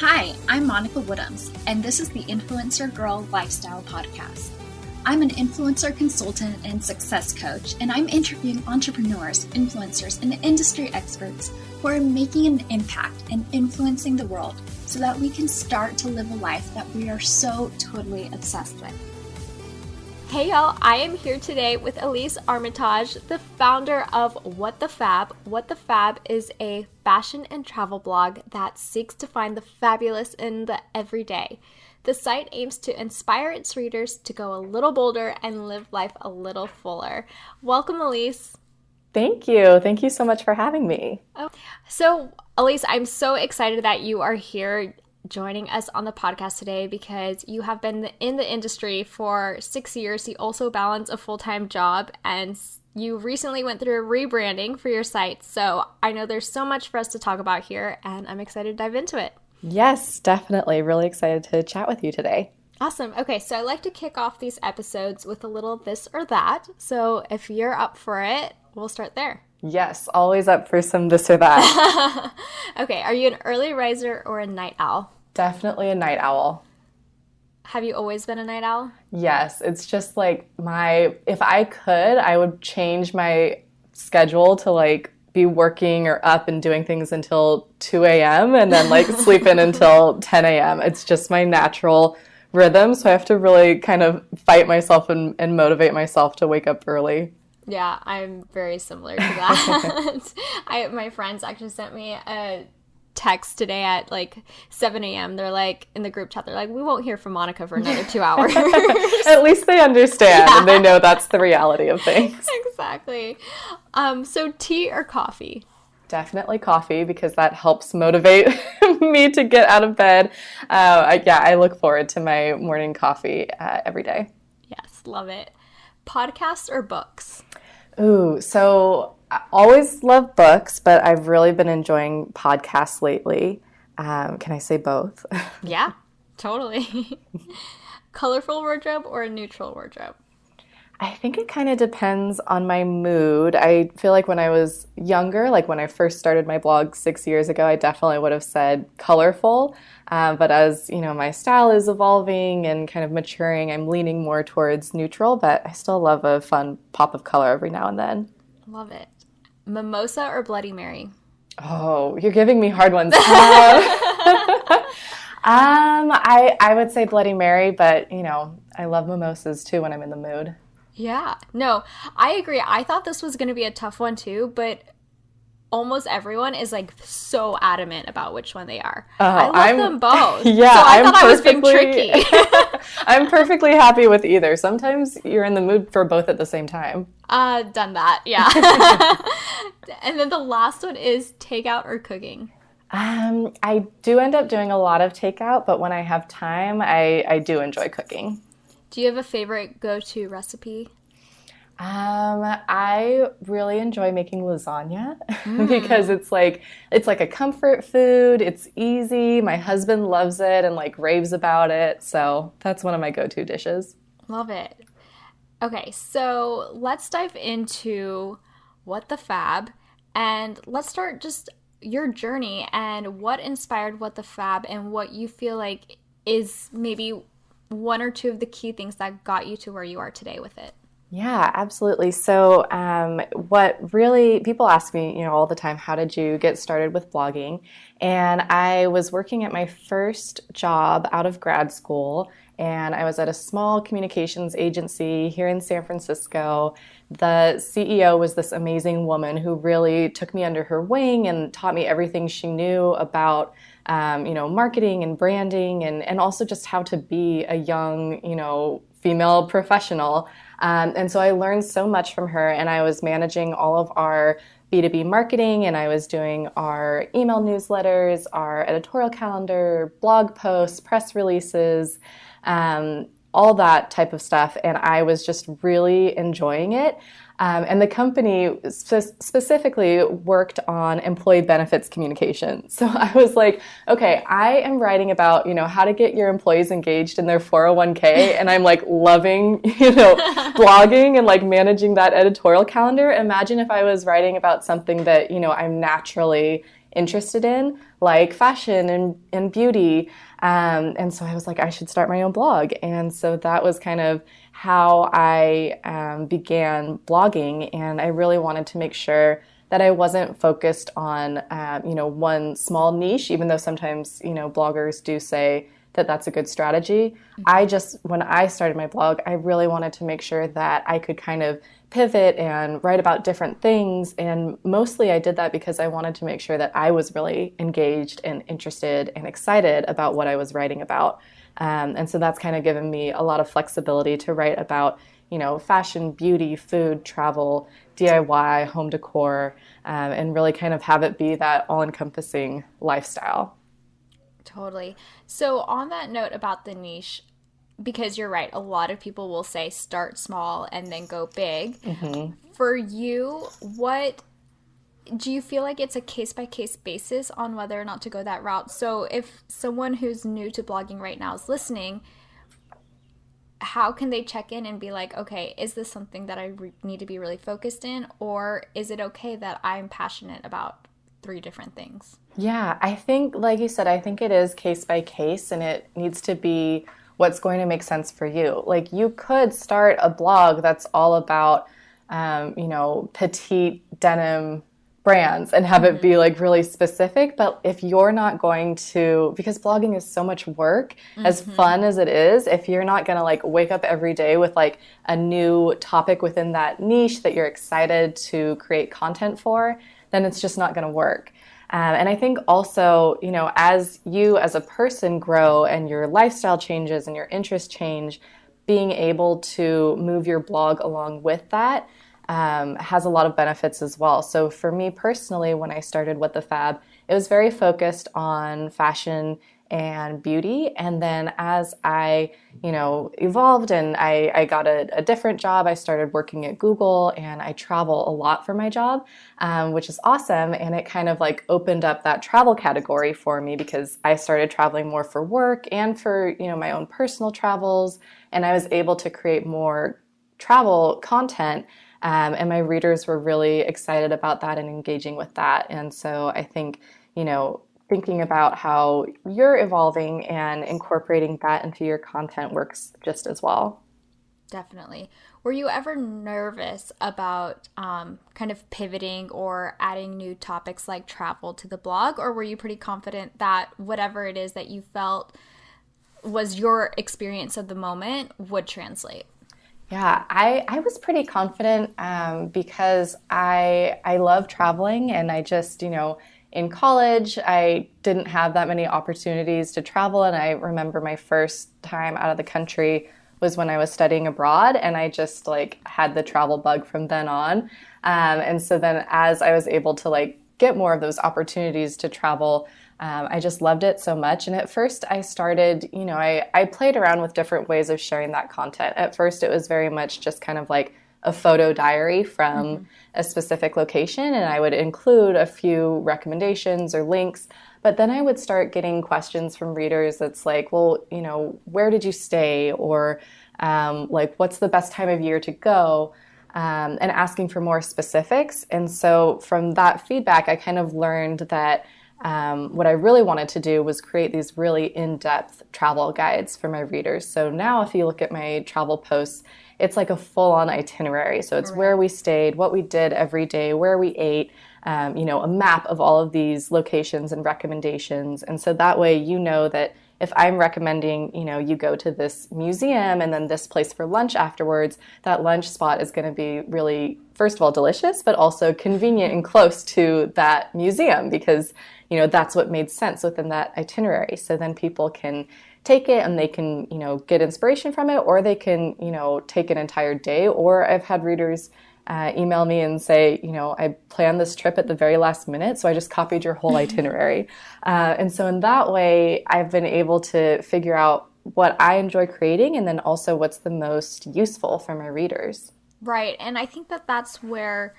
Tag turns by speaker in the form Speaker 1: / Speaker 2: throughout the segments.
Speaker 1: Hi, I'm Monica Woodhams, and this is the Influencer Girl Lifestyle Podcast. I'm an influencer consultant and success coach, and I'm interviewing entrepreneurs, influencers, and industry experts who are making an impact and influencing the world so that we can start to live a life that we are so totally obsessed with.
Speaker 2: Hey y'all, I am here today with Elise Armitage, the founder of What the Fab. What the Fab is a fashion and travel blog that seeks to find the fabulous in the everyday. The site aims to inspire its readers to go a little bolder and live life a little fuller. Welcome, Elise.
Speaker 3: Thank you. Thank you so much for having me.
Speaker 2: Oh. So, Elise, I'm so excited that you are here joining us on the podcast today because you have been in the industry for six years. You also balance a full time job and you recently went through a rebranding for your site. So I know there's so much for us to talk about here, and I'm excited to dive into it.
Speaker 3: Yes, definitely. Really excited to chat with you today.
Speaker 2: Awesome. Okay, so I like to kick off these episodes with a little this or that. So if you're up for it, we'll start there.
Speaker 3: Yes, always up for some this or that.
Speaker 2: okay, are you an early riser or a night owl?
Speaker 3: Definitely a night owl.
Speaker 2: Have you always been a night owl?
Speaker 3: Yes, it's just like my if I could, I would change my schedule to like be working or up and doing things until 2 a.m. and then like sleep in until 10 a.m. It's just my natural rhythm. So I have to really kind of fight myself and, and motivate myself to wake up early.
Speaker 2: Yeah, I'm very similar to that. I my friends actually sent me a text today at like 7 a.m. They're like in the group chat, they're like, we won't hear from Monica for another two hours.
Speaker 3: at least they understand yeah. and they know that's the reality of things.
Speaker 2: exactly. Um, so, tea or coffee?
Speaker 3: Definitely coffee because that helps motivate me to get out of bed. Uh, I, yeah, I look forward to my morning coffee uh, every day.
Speaker 2: Yes, love it. Podcasts or books?
Speaker 3: Ooh, so I always love books, but I've really been enjoying podcasts lately. Um, can I say both?
Speaker 2: yeah, totally. Colorful wardrobe or a neutral wardrobe?
Speaker 3: I think it kind of depends on my mood. I feel like when I was younger, like when I first started my blog six years ago, I definitely would have said colorful. Uh, but as you know, my style is evolving and kind of maturing, I'm leaning more towards neutral. But I still love a fun pop of color every now and then.
Speaker 2: Love it. Mimosa or Bloody Mary?
Speaker 3: Oh, you're giving me hard ones. Um, I I would say Bloody Mary, but you know, I love mimosas too when I'm in the mood.
Speaker 2: Yeah. No, I agree. I thought this was going to be a tough one too, but almost everyone is like so adamant about which one they are. Uh, I love I'm, them both.
Speaker 3: Yeah,
Speaker 2: so I
Speaker 3: I'm
Speaker 2: thought I was being tricky.
Speaker 3: I'm perfectly happy with either. Sometimes you're in the mood for both at the same time.
Speaker 2: Uh, done that. Yeah. and then the last one is takeout or cooking.
Speaker 3: Um, I do end up doing a lot of takeout, but when I have time, I, I do enjoy cooking.
Speaker 2: Do you have a favorite go-to recipe?
Speaker 3: Um, I really enjoy making lasagna mm. because it's like it's like a comfort food. It's easy. My husband loves it and like raves about it. So that's one of my go-to dishes.
Speaker 2: Love it. Okay, so let's dive into what the fab and let's start just your journey and what inspired what the fab and what you feel like is maybe one or two of the key things that got you to where you are today with it.
Speaker 3: Yeah, absolutely. So, um, what really people ask me, you know, all the time, how did you get started with blogging? And I was working at my first job out of grad school, and I was at a small communications agency here in San Francisco. The CEO was this amazing woman who really took me under her wing and taught me everything she knew about. Um, you know, marketing and branding, and, and also just how to be a young, you know, female professional. Um, and so I learned so much from her, and I was managing all of our B2B marketing, and I was doing our email newsletters, our editorial calendar, blog posts, press releases, um, all that type of stuff. And I was just really enjoying it. Um, and the company spe- specifically worked on employee benefits communication. So I was like, okay, I am writing about, you know, how to get your employees engaged in their 401k. And I'm like loving, you know, blogging and like managing that editorial calendar. Imagine if I was writing about something that, you know, I'm naturally interested in, like fashion and, and beauty. Um, and so I was like, I should start my own blog. And so that was kind of how I um, began blogging. And I really wanted to make sure that I wasn't focused on, um, you know, one small niche, even though sometimes, you know, bloggers do say, that that's a good strategy. Mm-hmm. I just, when I started my blog, I really wanted to make sure that I could kind of pivot and write about different things. And mostly I did that because I wanted to make sure that I was really engaged and interested and excited about what I was writing about. Um, and so that's kind of given me a lot of flexibility to write about, you know, fashion, beauty, food, travel, DIY, home decor, um, and really kind of have it be that all encompassing lifestyle.
Speaker 2: Totally. So, on that note about the niche, because you're right, a lot of people will say start small and then go big. Mm-hmm. For you, what do you feel like it's a case by case basis on whether or not to go that route? So, if someone who's new to blogging right now is listening, how can they check in and be like, okay, is this something that I re- need to be really focused in? Or is it okay that I'm passionate about three different things?
Speaker 3: Yeah, I think, like you said, I think it is case by case and it needs to be what's going to make sense for you. Like, you could start a blog that's all about, um, you know, petite denim brands and have it be mm-hmm. like really specific. But if you're not going to, because blogging is so much work, mm-hmm. as fun as it is, if you're not going to like wake up every day with like a new topic within that niche that you're excited to create content for, then it's just not going to work. Um, and I think also, you know, as you as a person grow and your lifestyle changes and your interests change, being able to move your blog along with that um, has a lot of benefits as well. So for me personally, when I started What the Fab, it was very focused on fashion and beauty. And then as I, you know, evolved and I, I got a, a, different job, I started working at Google and I travel a lot for my job, um, which is awesome. And it kind of like opened up that travel category for me because I started traveling more for work and for, you know, my own personal travels. And I was able to create more travel content. Um, and my readers were really excited about that and engaging with that. And so I think, you know, thinking about how you're evolving and incorporating that into your content works just as well.
Speaker 2: Definitely. Were you ever nervous about um, kind of pivoting or adding new topics like travel to the blog, or were you pretty confident that whatever it is that you felt was your experience of the moment would translate?
Speaker 3: Yeah, I, I was pretty confident um, because I I love traveling and I just you know in college, I didn't have that many opportunities to travel. And I remember my first time out of the country was when I was studying abroad. And I just like had the travel bug from then on. Um, and so then as I was able to like get more of those opportunities to travel, um, I just loved it so much. And at first, I started, you know, I, I played around with different ways of sharing that content. At first, it was very much just kind of like a photo diary from mm-hmm. a specific location, and I would include a few recommendations or links. But then I would start getting questions from readers that's like, well, you know, where did you stay? Or um, like, what's the best time of year to go? Um, and asking for more specifics. And so from that feedback, I kind of learned that um, what I really wanted to do was create these really in depth travel guides for my readers. So now, if you look at my travel posts, it's like a full on itinerary. So it's right. where we stayed, what we did every day, where we ate, um, you know, a map of all of these locations and recommendations. And so that way you know that if I'm recommending, you know, you go to this museum and then this place for lunch afterwards, that lunch spot is going to be really, first of all, delicious, but also convenient and close to that museum because, you know, that's what made sense within that itinerary. So then people can take it and they can, you know, get inspiration from it, or they can, you know, take an entire day. Or I've had readers uh, email me and say, you know, I planned this trip at the very last minute, so I just copied your whole itinerary. Uh, and so in that way, I've been able to figure out what I enjoy creating and then also what's the most useful for my readers.
Speaker 2: Right. And I think that that's where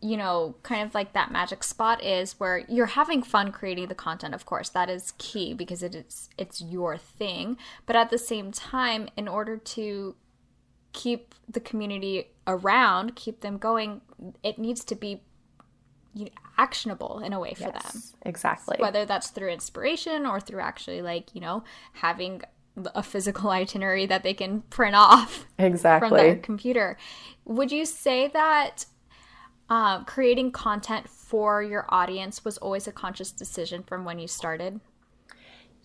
Speaker 2: you know, kind of like that magic spot is where you're having fun creating the content, of course. That is key because it is it's your thing. But at the same time, in order to keep the community around, keep them going, it needs to be actionable in a way for yes, them.
Speaker 3: Exactly.
Speaker 2: Whether that's through inspiration or through actually like, you know, having a physical itinerary that they can print off
Speaker 3: exactly
Speaker 2: from their computer. Would you say that uh, creating content for your audience was always a conscious decision from when you started?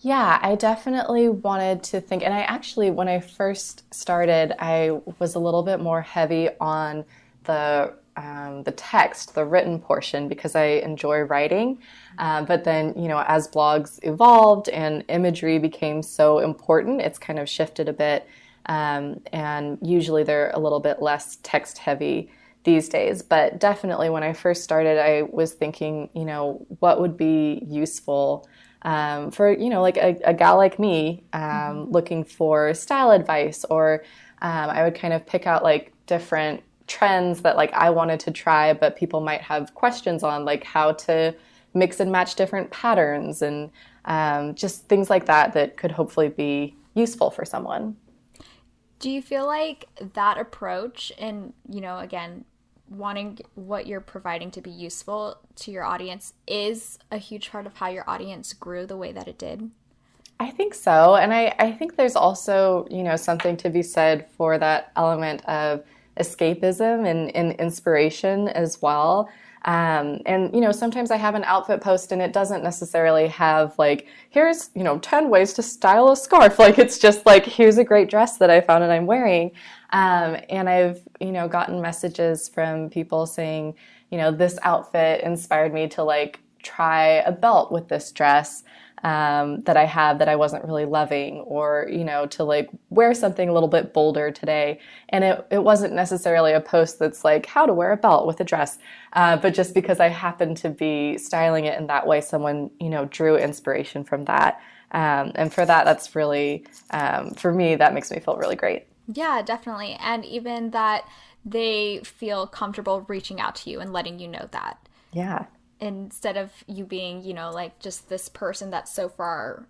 Speaker 3: Yeah, I definitely wanted to think, and I actually, when I first started, I was a little bit more heavy on the um, the text, the written portion, because I enjoy writing. Uh, but then, you know, as blogs evolved and imagery became so important, it's kind of shifted a bit. Um, and usually they're a little bit less text heavy these days. But definitely, when I first started, I was thinking, you know, what would be useful. Um, for you know like a, a gal like me um, mm-hmm. looking for style advice or um, i would kind of pick out like different trends that like I wanted to try, but people might have questions on, like how to mix and match different patterns and um, just things like that that could hopefully be useful for someone.
Speaker 2: Do you feel like that approach, and you know, again, wanting what you're providing to be useful to your audience, is a huge part of how your audience grew the way that it did?
Speaker 3: I think so. And I, I think there's also, you know, something to be said for that element of escapism and, and inspiration as well. Um, and you know, sometimes I have an outfit post and it doesn't necessarily have like, here's you know, ten ways to style a scarf. Like it's just like, here's a great dress that I found and I'm wearing. Um, and I've you know gotten messages from people saying, you know, this outfit inspired me to like try a belt with this dress um, that I had that I wasn't really loving, or you know, to like wear something a little bit bolder today. And it it wasn't necessarily a post that's like how to wear a belt with a dress, uh, but just because I happened to be styling it in that way, someone you know drew inspiration from that. Um, and for that, that's really um, for me that makes me feel really great.
Speaker 2: Yeah, definitely, and even that they feel comfortable reaching out to you and letting you know that.
Speaker 3: Yeah
Speaker 2: instead of you being you know like just this person that's so far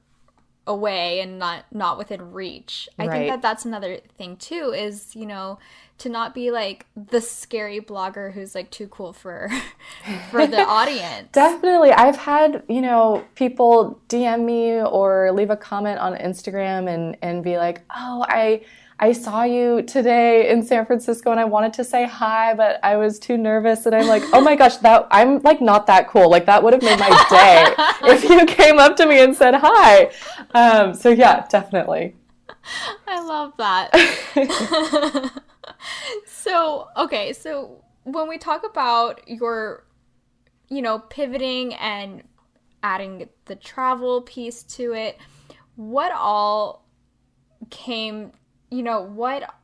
Speaker 2: away and not not within reach. I right. think that that's another thing too is you know to not be like the scary blogger who's like too cool for for the audience.
Speaker 3: Definitely. I've had you know people dm me or leave a comment on instagram and and be like oh i I saw you today in San Francisco and I wanted to say hi, but I was too nervous. And I'm like, oh my gosh, that I'm like not that cool. Like that would have made my day if you came up to me and said hi. Um, so yeah, definitely.
Speaker 2: I love that. so, okay, so when we talk about your, you know, pivoting and adding the travel piece to it, what all came you know, what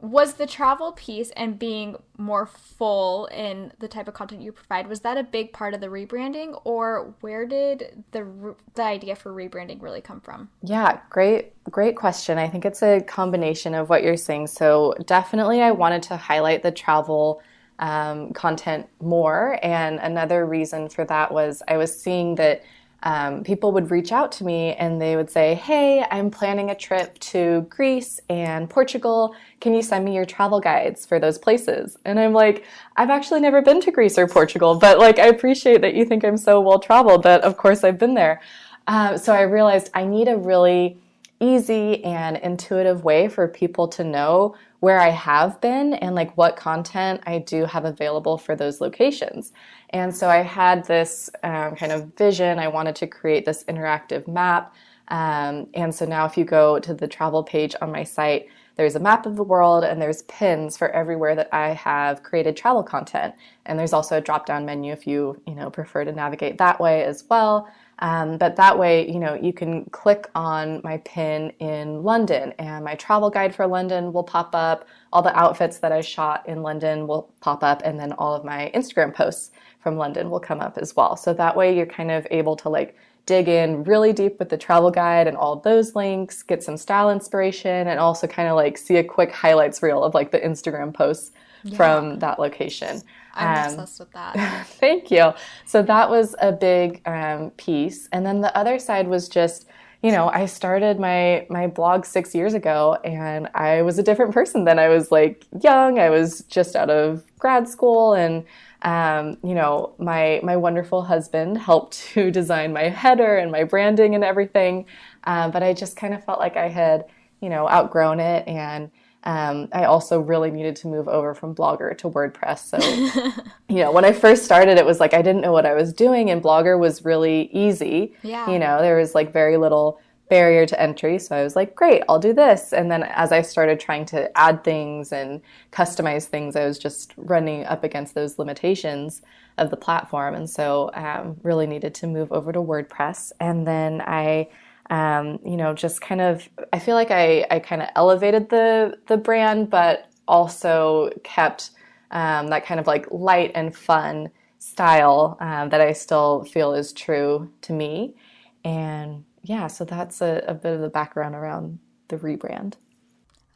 Speaker 2: was the travel piece and being more full in the type of content you provide was that a big part of the rebranding? Or where did the the idea for rebranding really come from?
Speaker 3: Yeah great great question. I think it's a combination of what you're saying. So definitely i wanted to highlight the travel um, content more. And another reason for that was i was seeing that um, people would reach out to me and they would say, Hey, I'm planning a trip to Greece and Portugal. Can you send me your travel guides for those places? And I'm like, I've actually never been to Greece or Portugal, but like, I appreciate that you think I'm so well traveled that of course I've been there. Uh, so I realized I need a really easy and intuitive way for people to know where I have been and like what content I do have available for those locations. And so I had this um, kind of vision. I wanted to create this interactive map. Um, and so now, if you go to the travel page on my site, there's a map of the world and there's pins for everywhere that I have created travel content. And there's also a drop down menu if you, you know, prefer to navigate that way as well. Um, but that way, you know, you can click on my pin in London and my travel guide for London will pop up. All the outfits that I shot in London will pop up and then all of my Instagram posts from London will come up as well. So that way you're kind of able to like dig in really deep with the travel guide and all those links, get some style inspiration, and also kind of like see a quick highlights reel of like the Instagram posts yeah. from that location.
Speaker 2: I'm um, obsessed with that.
Speaker 3: thank you. So that was a big um, piece. And then the other side was just, you know, I started my my blog six years ago, and I was a different person then. I was like young. I was just out of grad school, and um, you know, my my wonderful husband helped to design my header and my branding and everything. Um, but I just kind of felt like I had, you know, outgrown it and um, I also really needed to move over from Blogger to WordPress. So, you know, when I first started, it was like I didn't know what I was doing, and Blogger was really easy.
Speaker 2: Yeah.
Speaker 3: You know, there was like very little barrier to entry. So I was like, great, I'll do this. And then as I started trying to add things and customize things, I was just running up against those limitations of the platform. And so um, really needed to move over to WordPress. And then I um, you know, just kind of, I feel like I, I kind of elevated the, the brand, but also kept um, that kind of like light and fun style um, that I still feel is true to me. And yeah, so that's a, a bit of the background around the rebrand.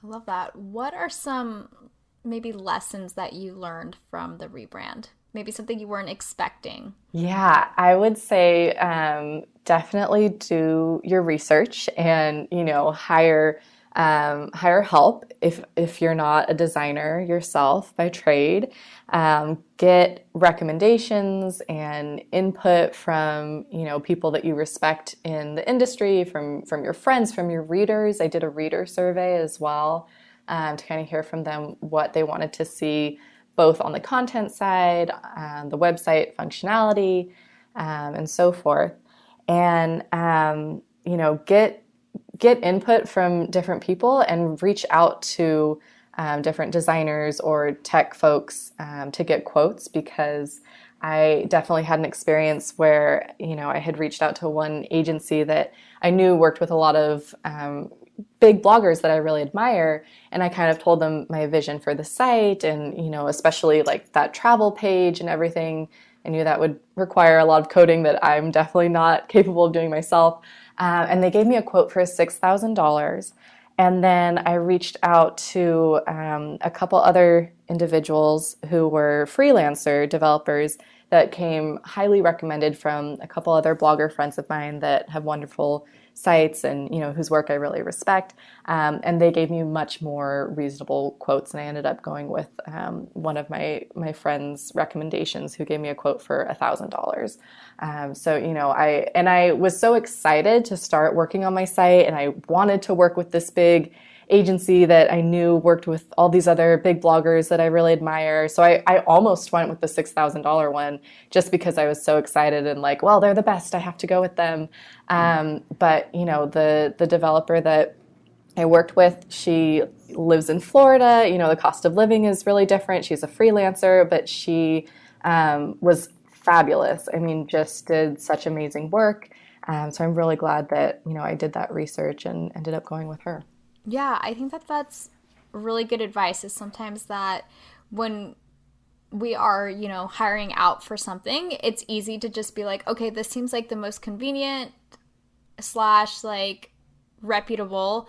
Speaker 2: I love that. What are some maybe lessons that you learned from the rebrand? Maybe something you weren't expecting?
Speaker 3: Yeah, I would say um, definitely do your research and you know hire um, hire help if if you're not a designer yourself by trade. Um, get recommendations and input from you know people that you respect in the industry, from from your friends, from your readers. I did a reader survey as well um, to kind of hear from them what they wanted to see both on the content side, um, the website functionality, um, and so forth. And um, you know, get get input from different people and reach out to um, different designers or tech folks um, to get quotes because I definitely had an experience where you know I had reached out to one agency that I knew worked with a lot of um, big bloggers that I really admire and I kind of told them my vision for the site and you know especially like that travel page and everything. I knew that would require a lot of coding that I'm definitely not capable of doing myself. Uh, and they gave me a quote for $6,000 and then I reached out to um, a couple other individuals who were freelancer developers that came highly recommended from a couple other blogger friends of mine that have wonderful sites and you know whose work I really respect. Um, and they gave me much more reasonable quotes, and I ended up going with um, one of my my friends' recommendations, who gave me a quote for a thousand dollars. Um, so you know I and I was so excited to start working on my site, and I wanted to work with this big agency that I knew worked with all these other big bloggers that I really admire. So I, I almost went with the $6,000 one just because I was so excited and like, well, they're the best. I have to go with them. Um, but, you know, the, the developer that I worked with, she lives in Florida. You know, the cost of living is really different. She's a freelancer, but she um, was fabulous. I mean, just did such amazing work. Um, so I'm really glad that, you know, I did that research and ended up going with her.
Speaker 2: Yeah, I think that that's really good advice is sometimes that when we are, you know, hiring out for something, it's easy to just be like, okay, this seems like the most convenient slash like reputable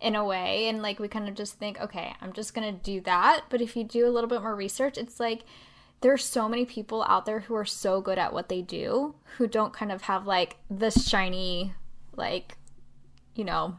Speaker 2: in a way. And like we kind of just think, okay, I'm just going to do that. But if you do a little bit more research, it's like there's so many people out there who are so good at what they do who don't kind of have like this shiny, like, you know,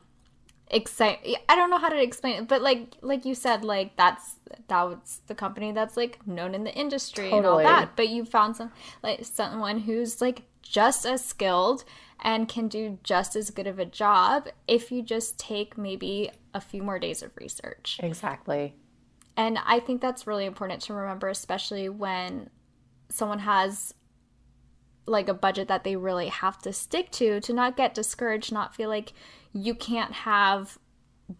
Speaker 2: excite I don't know how to explain it, but like like you said, like that's that's the company that's like known in the industry totally. and all that. But you found some like someone who's like just as skilled and can do just as good of a job if you just take maybe a few more days of research.
Speaker 3: Exactly.
Speaker 2: And I think that's really important to remember, especially when someone has like a budget that they really have to stick to, to not get discouraged, not feel like you can't have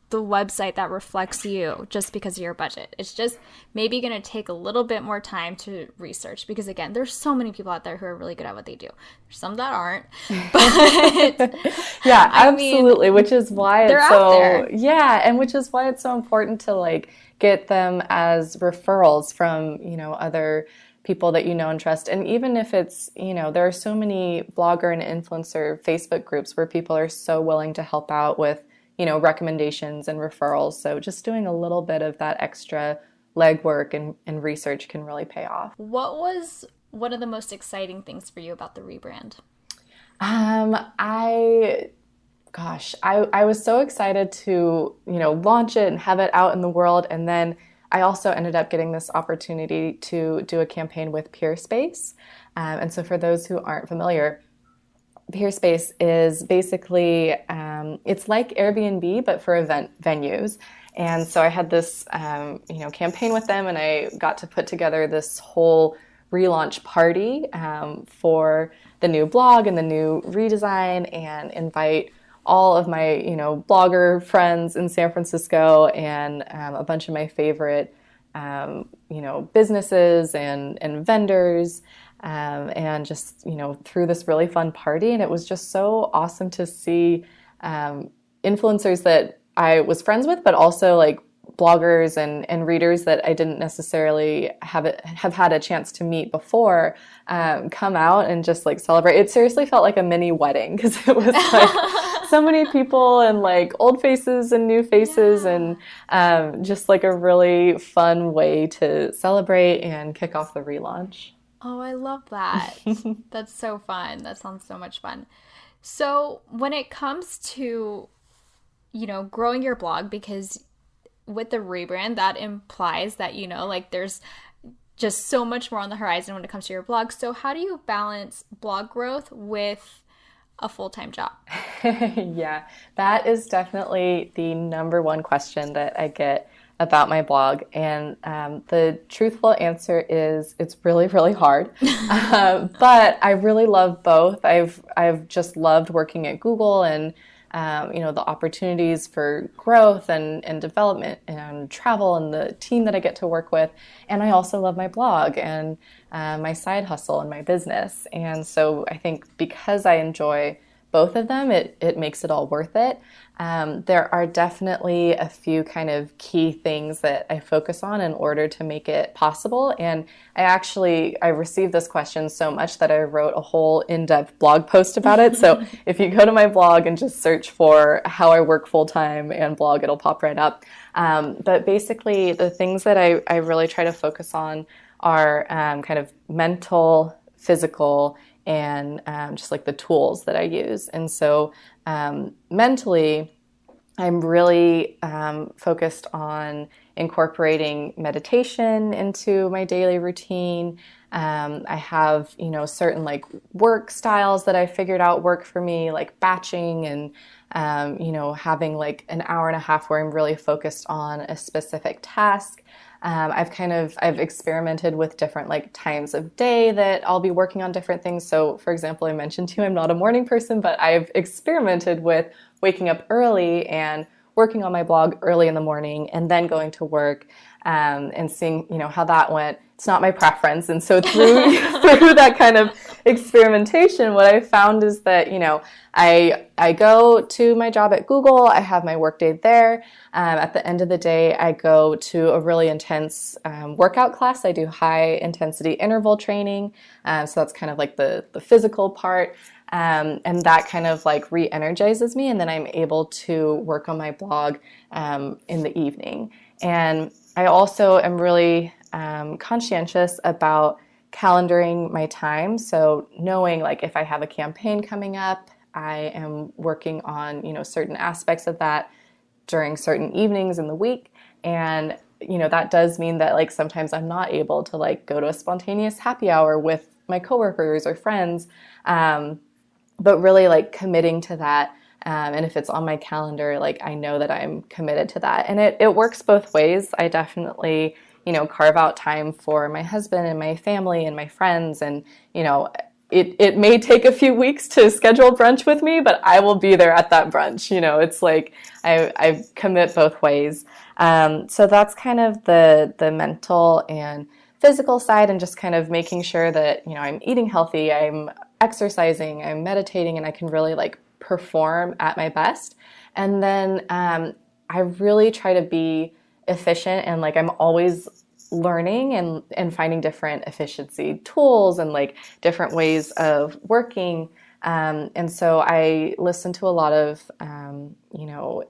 Speaker 2: the website that reflects you just because of your budget. It's just maybe going to take a little bit more time to research because again, there's so many people out there who are really good at what they do. There's some that aren't.
Speaker 3: But Yeah, absolutely, mean, which is why it's so Yeah, and which is why it's so important to like get them as referrals from, you know, other people that you know and trust. And even if it's, you know, there are so many blogger and influencer Facebook groups where people are so willing to help out with, you know, recommendations and referrals. So just doing a little bit of that extra legwork and, and research can really pay off.
Speaker 2: What was one of the most exciting things for you about the rebrand?
Speaker 3: Um, I gosh, I, I was so excited to, you know, launch it and have it out in the world and then I also ended up getting this opportunity to do a campaign with Peerspace. Um, and so, for those who aren't familiar, Peerspace is basically um, it's like Airbnb but for event venues. And so I had this um, you know campaign with them, and I got to put together this whole relaunch party um, for the new blog and the new redesign, and invite all of my you know blogger friends in San Francisco and um, a bunch of my favorite um, you know businesses and and vendors um, and just you know threw this really fun party and it was just so awesome to see um, influencers that I was friends with but also like bloggers and, and readers that I didn't necessarily have it, have had a chance to meet before um, come out and just like celebrate. It seriously felt like a mini wedding because it was like so many people and like old faces and new faces yeah. and um, just like a really fun way to celebrate and kick off the relaunch.
Speaker 2: Oh, I love that. That's so fun. That sounds so much fun. So, when it comes to you know, growing your blog because with the rebrand that implies that, you know, like there's just so much more on the horizon when it comes to your blog. So, how do you balance blog growth with a full time job?
Speaker 3: yeah, that is definitely the number one question that I get about my blog. And um, the truthful answer is it's really, really hard. uh, but I really love both. I've I've just loved working at Google and um, you know the opportunities for growth and, and development and travel and the team that I get to work with. And I also love my blog and uh, my side hustle and my business. And so I think because I enjoy both of them, it, it makes it all worth it. Um, there are definitely a few kind of key things that I focus on in order to make it possible. And I actually I received this question so much that I wrote a whole in-depth blog post about it. so if you go to my blog and just search for how I work full time and blog, it'll pop right up. Um, but basically, the things that I, I really try to focus on are um, kind of mental, physical, and um, just like the tools that I use. And so um, mentally, I'm really um, focused on incorporating meditation into my daily routine. Um, I have, you know, certain like work styles that I figured out work for me, like batching and, um, you know, having like an hour and a half where I'm really focused on a specific task. Um, I've kind of I've experimented with different like times of day that I'll be working on different things. So, for example, I mentioned to you I'm not a morning person, but I've experimented with waking up early and working on my blog early in the morning and then going to work um, and seeing you know how that went it's not my preference. And so through through that kind of experimentation, what I found is that you know I I go to my job at Google. I have my workday there. Um, at the end of the day, I go to a really intense um, workout class. I do high intensity interval training. Um, so that's kind of like the the physical part. Um, and that kind of like re-energizes me and then i'm able to work on my blog um, in the evening and i also am really um, conscientious about calendaring my time. So knowing like if I have a campaign coming up, I am working on you know certain aspects of that during certain evenings in the week, and you know that does mean that like sometimes I'm not able to like go to a spontaneous happy hour with my coworkers or friends, um, but really like committing to that. Um, and if it's on my calendar, like I know that I'm committed to that. And it, it works both ways. I definitely you know, carve out time for my husband and my family and my friends. And, you know, it, it may take a few weeks to schedule brunch with me, but I will be there at that brunch. You know, it's like I, I commit both ways. Um, so that's kind of the, the mental and physical side and just kind of making sure that, you know, I'm eating healthy, I'm exercising, I'm meditating, and I can really like perform at my best. And then um, I really try to be efficient and like I'm always learning and and finding different efficiency tools and like different ways of working. Um, and so I listen to a lot of um, you know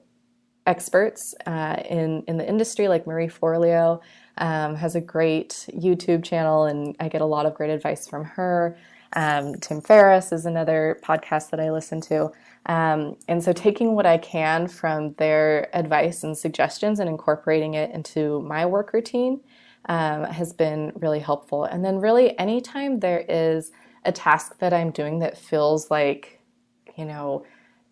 Speaker 3: experts uh, in in the industry like Marie Forleo um, has a great YouTube channel and I get a lot of great advice from her Um, Tim Ferriss is another podcast that I listen to. Um, and so taking what I can from their advice and suggestions and incorporating it into my work routine um, has been really helpful. And then, really, anytime there is a task that I'm doing that feels like, you know,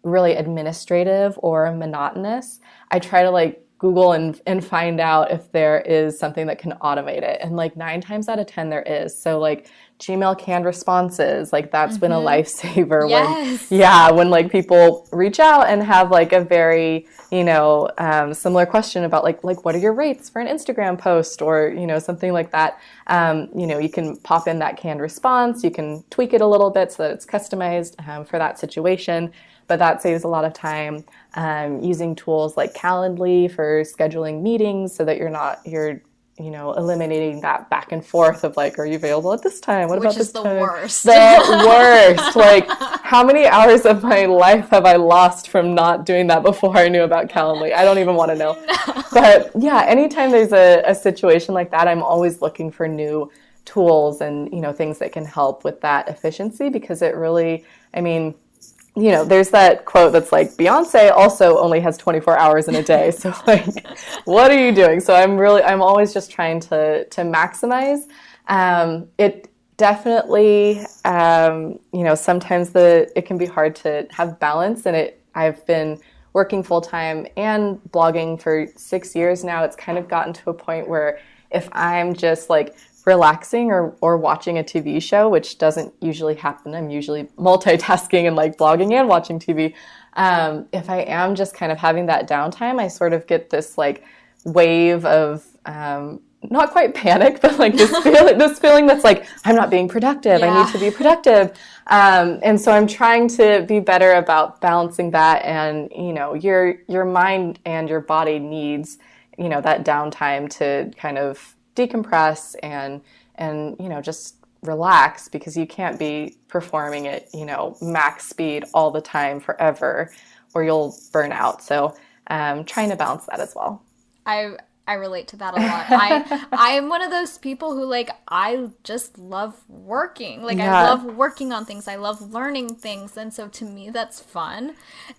Speaker 3: really administrative or monotonous, I try to like Google and, and find out if there is something that can automate it. And like nine times out of 10, there is. So, like, Gmail canned responses, like, that's mm-hmm. been a mm-hmm. lifesaver.
Speaker 2: Yes.
Speaker 3: When, yeah, when like people reach out and have like a very, you know, um, similar question about like, like, what are your rates for an Instagram post or, you know, something like that. Um, you know, you can pop in that canned response, you can tweak it a little bit so that it's customized um, for that situation but that saves a lot of time um, using tools like Calendly for scheduling meetings so that you're not you're you know eliminating that back and forth of like are you available at this time? What
Speaker 2: Which
Speaker 3: about this
Speaker 2: the
Speaker 3: time?
Speaker 2: worst.
Speaker 3: The worst. Like how many hours of my life have i lost from not doing that before i knew about calendly? I don't even want to know. No. but yeah anytime there's a, a situation like that i'm always looking for new tools and you know things that can help with that efficiency because it really i mean you know, there's that quote that's like Beyonce also only has 24 hours in a day. So like, what are you doing? So I'm really, I'm always just trying to to maximize. Um, it definitely, um, you know, sometimes the it can be hard to have balance, and it. I've been working full time and blogging for six years now. It's kind of gotten to a point where if I'm just like relaxing or, or watching a TV show, which doesn't usually happen. I'm usually multitasking and like blogging and watching TV. Um, if I am just kind of having that downtime, I sort of get this like wave of um, not quite panic, but like this feeling, this feeling that's like I'm not being productive. Yeah. I need to be productive, um, and so I'm trying to be better about balancing that. And you know, your your mind and your body needs you know that downtime to kind of decompress and and you know just relax because you can't be performing at you know max speed all the time forever or you'll burn out. So um, trying to balance that as well.
Speaker 2: I i relate to that a lot. I i am one of those people who like i just love working. Like yeah. i love working on things. I love learning things. And so to me that's fun.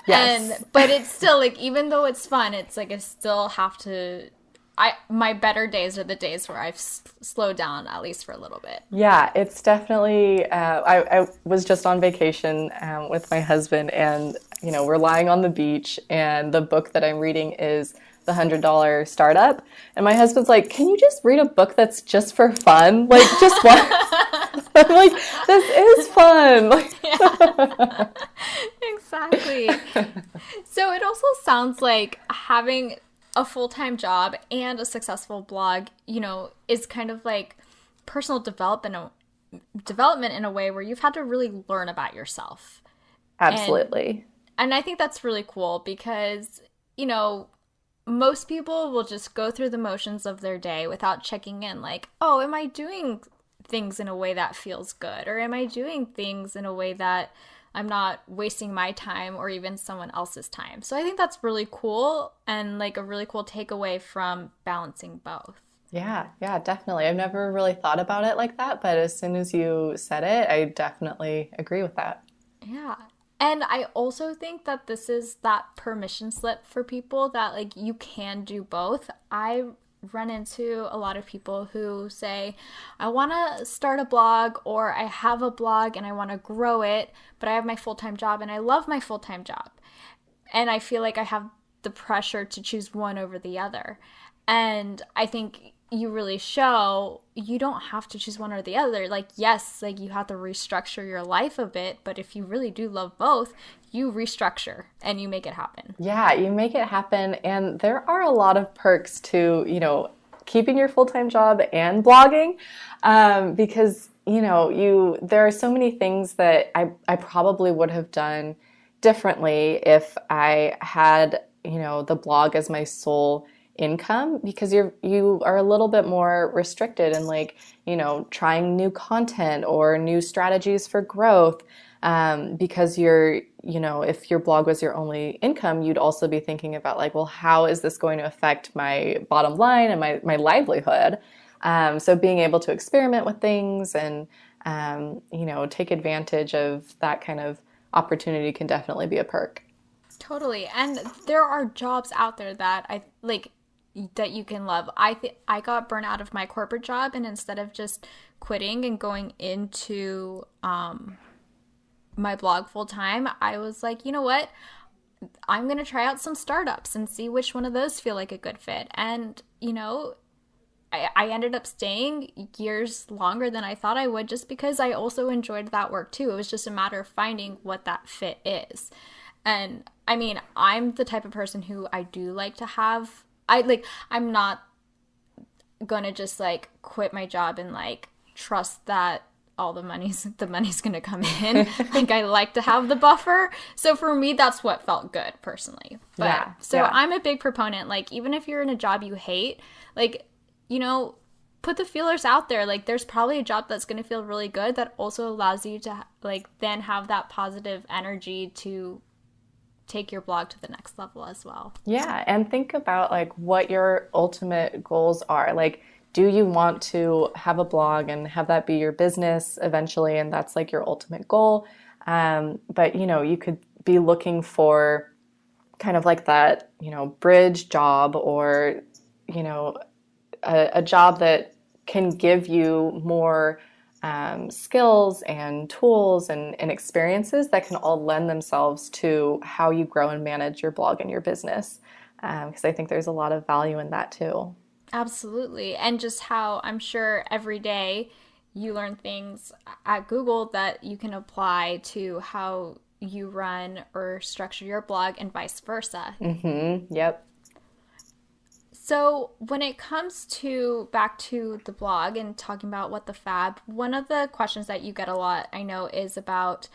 Speaker 2: Yes. and but it's still like even though it's fun it's like i still have to I my better days are the days where I've s- slowed down at least for a little bit.
Speaker 3: Yeah, it's definitely. Uh, I, I, was just on vacation um, with my husband, and you know we're lying on the beach, and the book that I'm reading is the hundred dollar startup, and my husband's like, "Can you just read a book that's just for fun? Like just one." I'm like, "This is fun."
Speaker 2: exactly. so it also sounds like having a full time job and a successful blog, you know, is kind of like personal development development in a way where you've had to really learn about yourself.
Speaker 3: Absolutely.
Speaker 2: And, and I think that's really cool because, you know, most people will just go through the motions of their day without checking in like, "Oh, am I doing things in a way that feels good or am I doing things in a way that I'm not wasting my time or even someone else's time. So I think that's really cool and like a really cool takeaway from balancing both.
Speaker 3: Yeah, yeah, definitely. I've never really thought about it like that, but as soon as you said it, I definitely agree with that.
Speaker 2: Yeah. And I also think that this is that permission slip for people that like you can do both. I run into a lot of people who say, I want to start a blog or I have a blog and I want to grow it, but I have my full time job and I love my full time job. And I feel like I have the pressure to choose one over the other. And I think you really show you don't have to choose one or the other. Like, yes, like you have to restructure your life a bit, but if you really do love both, you restructure and you make it happen.
Speaker 3: Yeah, you make it happen. And there are a lot of perks to, you know, keeping your full time job and blogging um, because, you know, you there are so many things that I, I probably would have done differently if I had, you know, the blog as my sole income because you're you are a little bit more restricted in like you know trying new content or new strategies for growth um, because you're you know if your blog was your only income you'd also be thinking about like well how is this going to affect my bottom line and my, my livelihood um, so being able to experiment with things and um, you know, take advantage of that kind of opportunity can definitely be a perk.
Speaker 2: Totally. And there are jobs out there that I like that you can love. I think I got burnt out of my corporate job and instead of just quitting and going into um my blog full time, I was like, you know what? I'm going to try out some startups and see which one of those feel like a good fit. And, you know, I, I ended up staying years longer than I thought I would just because I also enjoyed that work too. It was just a matter of finding what that fit is. And I mean, I'm the type of person who I do like to have, I like, I'm not gonna just like quit my job and like trust that all the money's the money's going to come in. like I like to have the buffer. So for me that's what felt good personally. But yeah, so yeah. I'm a big proponent like even if you're in a job you hate, like you know, put the feelers out there. Like there's probably a job that's going to feel really good that also allows you to like then have that positive energy to take your blog to the next level as well.
Speaker 3: Yeah, and think about like what your ultimate goals are. Like do you want to have a blog and have that be your business eventually and that's like your ultimate goal um, but you know you could be looking for kind of like that you know bridge job or you know a, a job that can give you more um, skills and tools and, and, experiences that can all lend themselves to how you grow and manage your blog and your business because um, i think there's a lot of value in that too
Speaker 2: Absolutely. And just how I'm sure every day you learn things at Google that you can apply to how you run or structure your blog and vice versa.
Speaker 3: Mm-hmm. Yep.
Speaker 2: So, when it comes to back to the blog and talking about what the fab, one of the questions that you get a lot, I know, is about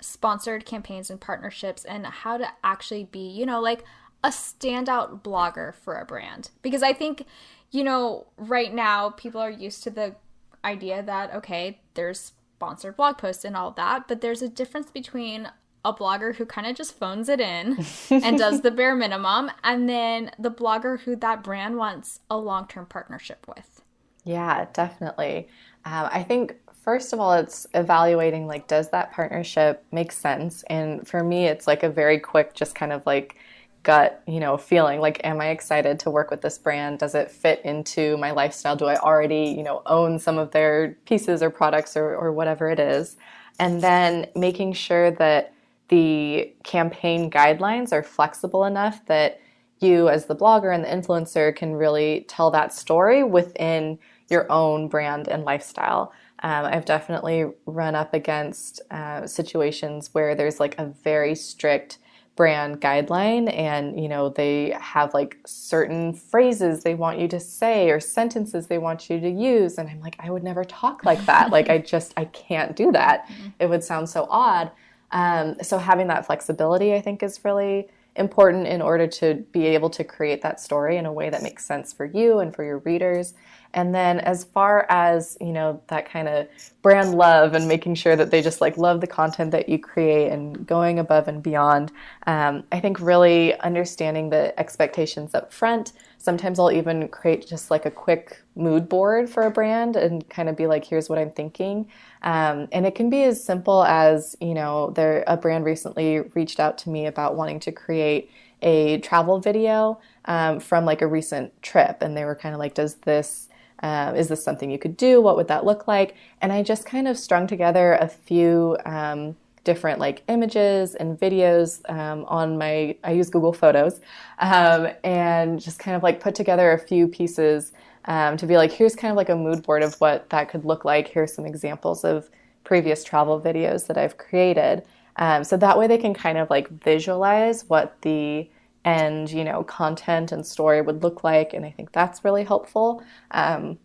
Speaker 2: sponsored campaigns and partnerships and how to actually be, you know, like a standout blogger for a brand. Because I think you know right now people are used to the idea that okay there's sponsored blog posts and all that but there's a difference between a blogger who kind of just phones it in and does the bare minimum and then the blogger who that brand wants a long-term partnership with
Speaker 3: yeah definitely um, i think first of all it's evaluating like does that partnership make sense and for me it's like a very quick just kind of like gut, you know, feeling like, am I excited to work with this brand? Does it fit into my lifestyle? Do I already, you know, own some of their pieces or products or, or whatever it is? And then making sure that the campaign guidelines are flexible enough that you, as the blogger and the influencer, can really tell that story within your own brand and lifestyle. Um, I've definitely run up against uh, situations where there's like a very strict brand guideline and you know they have like certain phrases they want you to say or sentences they want you to use and i'm like i would never talk like that like i just i can't do that mm-hmm. it would sound so odd um, so having that flexibility i think is really important in order to be able to create that story in a way that makes sense for you and for your readers and then as far as, you know, that kind of brand love and making sure that they just like love the content that you create and going above and beyond, um, I think really understanding the expectations up front. Sometimes I'll even create just like a quick mood board for a brand and kind of be like, here's what I'm thinking. Um, and it can be as simple as, you know, there a brand recently reached out to me about wanting to create a travel video um, from like a recent trip. And they were kind of like, does this uh, is this something you could do? What would that look like? And I just kind of strung together a few um, different like images and videos um, on my, I use Google Photos, um, and just kind of like put together a few pieces um, to be like, here's kind of like a mood board of what that could look like. Here's some examples of previous travel videos that I've created. Um, so that way they can kind of like visualize what the end you know content and story would look like and i think that's really helpful um,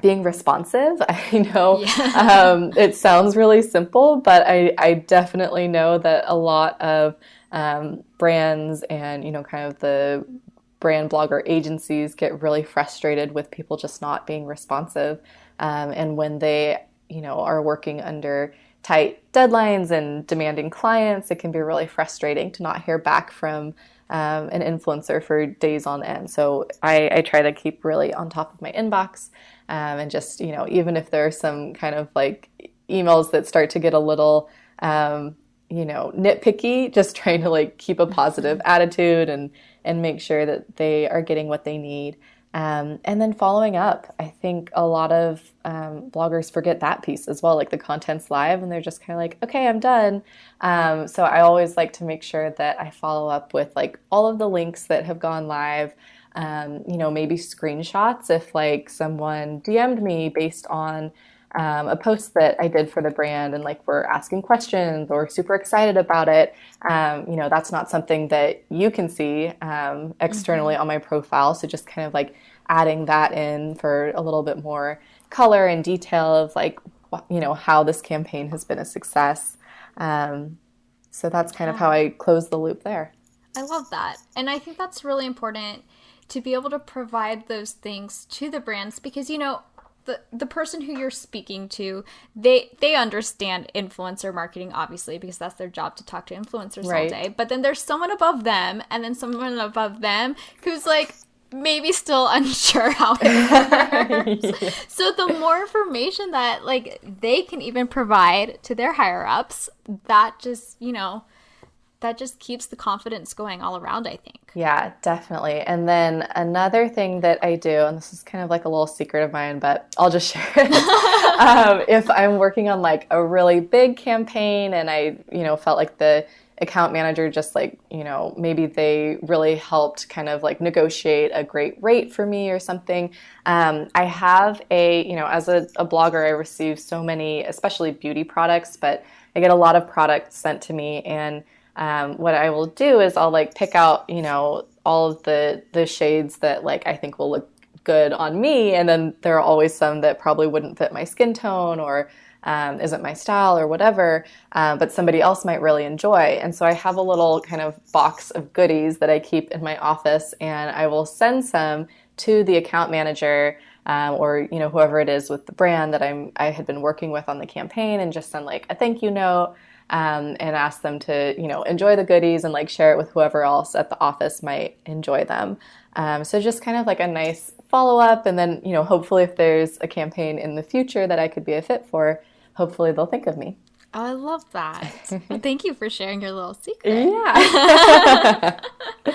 Speaker 3: being responsive i know yeah. um, it sounds really simple but I, I, definitely know that a lot of um, brands and you know kind of the brand blogger agencies get really frustrated with people just not being responsive um, and when they you know are working under tight deadlines and demanding clients it can be really frustrating to not hear back from um, an influencer for days on end. So I, I, try to keep really on top of my inbox um, and just, you know, even if there are some kind of like emails that start to get a little, um, you know, nitpicky, just trying to like keep a positive attitude and, and make sure that they are getting what they need. Um, and then following up, I think a lot of um, bloggers forget that piece as well. Like the content's live and they're just kind of like, okay, I'm done. Um, so I always like to make sure that I follow up with like all of the links that have gone live. Um, you know, maybe screenshots if like someone DM'd me based on um, a post that I did for the brand and like we're asking questions or super excited about it, um, you know, that's not something that you can see um, externally mm-hmm. on my profile. So just kind of like adding that in for a little bit more color and detail of like, you know, how this campaign has been a success. Um, so that's kind of how I close the loop there.
Speaker 2: I love that. And I think that's really important to be able to provide those things to the brands because, you know, the the person who you're speaking to they they understand influencer marketing obviously because that's their job to talk to influencers right. all day but then there's someone above them and then someone above them who's like maybe still unsure how it works. yeah. So the more information that like they can even provide to their higher ups, that just, you know, that just keeps the confidence going all around, I think.
Speaker 3: Yeah, definitely. And then another thing that I do, and this is kind of like a little secret of mine, but I'll just share it. um, if I'm working on like a really big campaign and I, you know, felt like the account manager just like, you know, maybe they really helped kind of like negotiate a great rate for me or something. Um, I have a, you know, as a, a blogger, I receive so many, especially beauty products, but I get a lot of products sent to me and um, what I will do is I'll like pick out, you know, all of the the shades that like I think will look good on me, and then there are always some that probably wouldn't fit my skin tone or um, isn't my style or whatever, uh, but somebody else might really enjoy. And so I have a little kind of box of goodies that I keep in my office, and I will send some to the account manager. Um, or you know whoever it is with the brand that I'm I had been working with on the campaign, and just send like a thank you note um, and ask them to, you know, enjoy the goodies and like share it with whoever else at the office might enjoy them. Um, so just kind of like a nice follow up, and then you know, hopefully, if there's a campaign in the future that I could be a fit for, hopefully they'll think of me.
Speaker 2: Oh, I love that. Thank you for sharing your little secret.
Speaker 3: Yeah.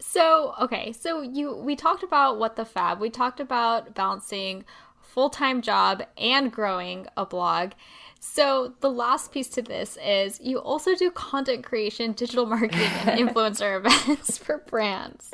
Speaker 2: so, okay, so you we talked about what the fab. We talked about balancing full-time job and growing a blog. So, the last piece to this is you also do content creation, digital marketing, and influencer events for brands.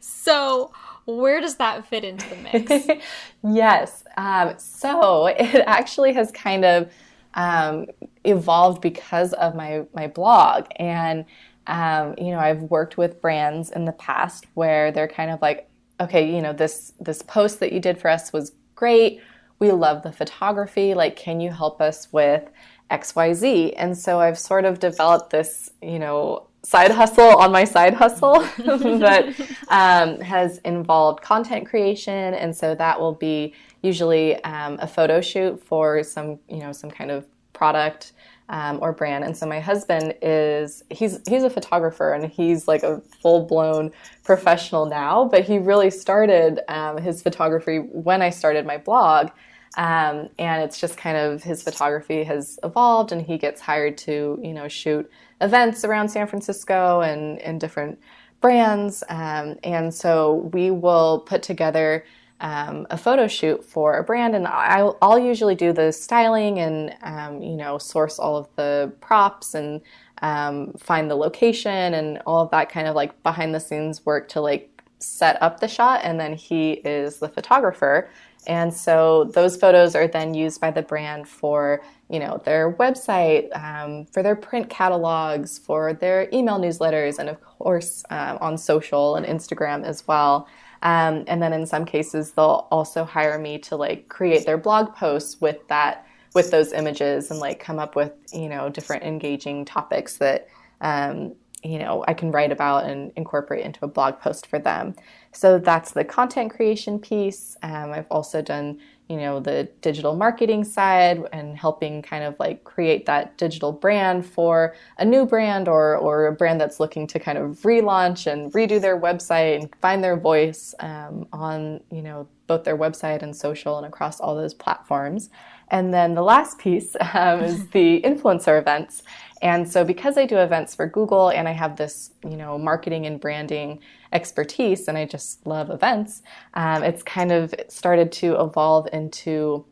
Speaker 2: So, where does that fit into the mix?
Speaker 3: yes. Um, so, it actually has kind of um, evolved because of my, my blog. And, um, you know, I've worked with brands in the past where they're kind of like, okay, you know, this, this post that you did for us was great we love the photography. Like, can you help us with XYZ? And so I've sort of developed this, you know, side hustle on my side hustle that um, has involved content creation. And so that will be usually um, a photo shoot for some, you know, some kind of product. Um, or brand. And so my husband is he's he's a photographer and he's like a full blown professional now. But he really started um, his photography when I started my blog, um, and it's just kind of his photography has evolved, and he gets hired to, you know, shoot events around San Francisco and in different brands. Um, and so we will put together um, a photo shoot for a brand, and I'll, I'll usually do the styling and, um, you know, source all of the props and um, find the location and all of that kind of like behind the scenes work to like set up the shot. And then he is the photographer and so those photos are then used by the brand for, you know, their website, um, for their print catalogs, for their email newsletters, and of course um, on social and Instagram as well. Um, and then in some cases, they'll also hire me to like create their blog posts with that, with those images, and like come up with you know different engaging topics that um, you know I can write about and incorporate into a blog post for them. So that's the content creation piece. Um, I've also done, you know, the digital marketing side and helping kind of like create that digital brand for a new brand or, or a brand that's looking to kind of relaunch and redo their website and find their voice um, on, you know, both their website and social and across all those platforms. And then the last piece um, is the influencer events. And so because I do events for Google and I have this, you know, marketing and branding expertise and I just love events, um, it's kind of started to evolve into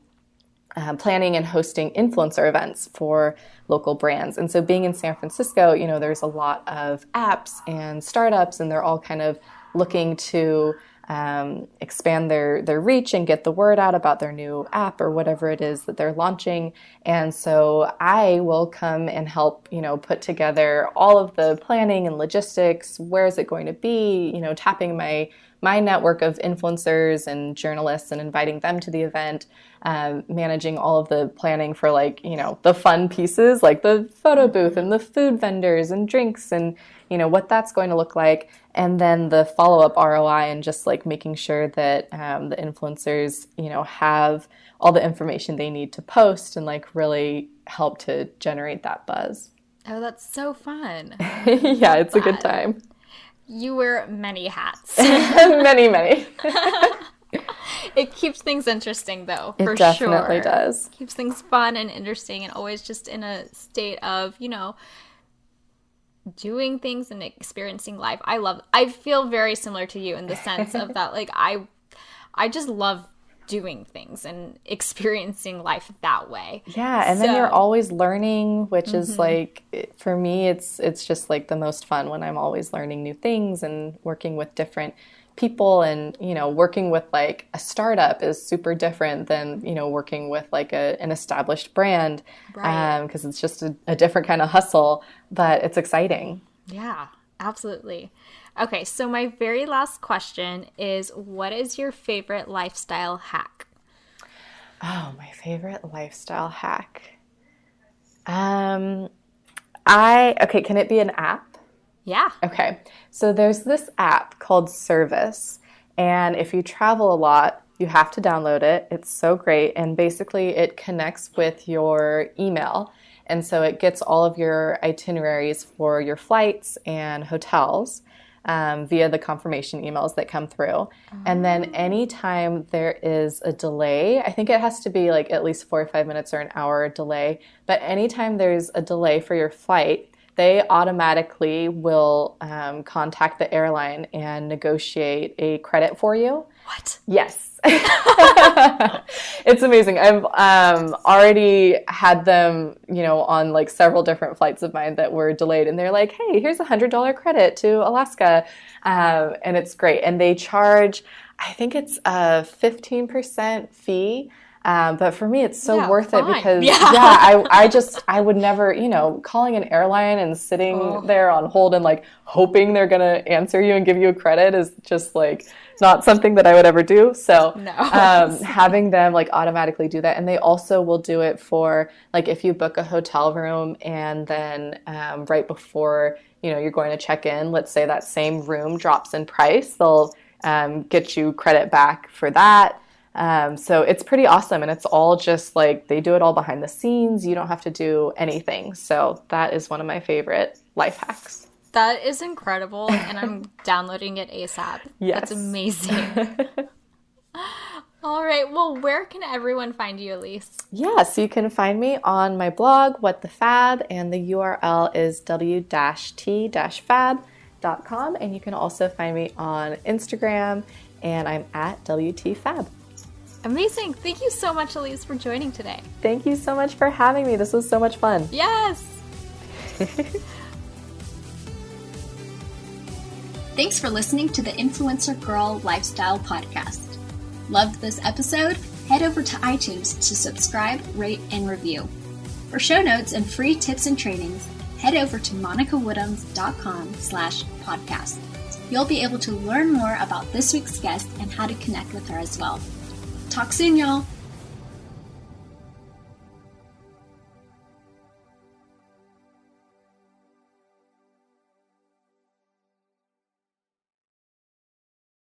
Speaker 3: uh, planning and hosting influencer events for local brands. And so being in San Francisco, you know, there's a lot of apps and startups and they're all kind of looking to um, expand their their reach and get the word out about their new app or whatever it is that they're launching. And so I will come and help, you know, put together all of the planning and logistics. Where is it going to be? You know, tapping my my network of influencers and journalists and inviting them to the event, um, managing all of the planning for like, you know, the fun pieces like the photo booth and the food vendors and drinks and, you know, what that's going to look like. And then the follow up ROI and just like making sure that um, the influencers, you know, have all the information they need to post and like really help to generate that buzz.
Speaker 2: Oh, that's so fun.
Speaker 3: yeah, it's a good time.
Speaker 2: You wear many hats.
Speaker 3: many, many.
Speaker 2: it keeps things interesting though, For sure.
Speaker 3: it
Speaker 2: for
Speaker 3: definitely
Speaker 2: sure.
Speaker 3: does.
Speaker 2: Keeps things fun and interesting and always just in a state of, you know, doing things and experiencing life. I love I feel very similar to you in the sense of that like I I just love doing things and experiencing life that way.
Speaker 3: Yeah, and so, then you're always learning, which mm-hmm. is like for me it's it's just like the most fun when I'm always learning new things and working with different people and you know working with like a startup is super different than you know working with like a, an established brand because right. um, it's just a, a different kind of hustle but it's exciting
Speaker 2: yeah absolutely okay so my very last question is what is your favorite lifestyle hack
Speaker 3: oh my favorite lifestyle hack um i okay can it be an app
Speaker 2: yeah.
Speaker 3: Okay. So there's this app called Service. And if you travel a lot, you have to download it. It's so great. And basically, it connects with your email. And so it gets all of your itineraries for your flights and hotels um, via the confirmation emails that come through. Oh. And then anytime there is a delay, I think it has to be like at least 45 minutes or an hour delay, but anytime there's a delay for your flight, they automatically will um, contact the airline and negotiate a credit for you.
Speaker 2: What?
Speaker 3: Yes. it's amazing. I've um, already had them, you know, on like several different flights of mine that were delayed, and they're like, "Hey, here's a hundred dollar credit to Alaska," um, and it's great. And they charge, I think it's a fifteen percent fee um, but for me, it's so yeah, worth fine. it because yeah, yeah I, I just I would never you know calling an airline and sitting oh. there on hold and like hoping they're gonna answer you and give you a credit is just like not something that I would ever do. So no. um, having them like automatically do that, and they also will do it for like if you book a hotel room and then um, right before you know you're going to check in, let's say that same room drops in price, they'll um, get you credit back for that. Um, so it's pretty awesome. And it's all just like they do it all behind the scenes. You don't have to do anything. So that is one of my favorite life hacks.
Speaker 2: That is incredible. and I'm downloading it ASAP. Yes. That's amazing. All right. Well, where can everyone find you, Elise?
Speaker 3: Yeah, so you can find me on my blog, What the Fab, and the URL is w-t-fab.com. And you can also find me on Instagram, and I'm at WTFab.
Speaker 2: Amazing. Thank you so much, Elise, for joining today.
Speaker 3: Thank you so much for having me. This was so much fun.
Speaker 2: Yes.
Speaker 1: Thanks for listening to the Influencer Girl Lifestyle Podcast. Loved this episode? Head over to iTunes to subscribe, rate, and review. For show notes and free tips and trainings, head over to monicawoodhams.com slash podcast. You'll be able to learn more about this week's guest and how to connect with her as well. Talk soon, y'all.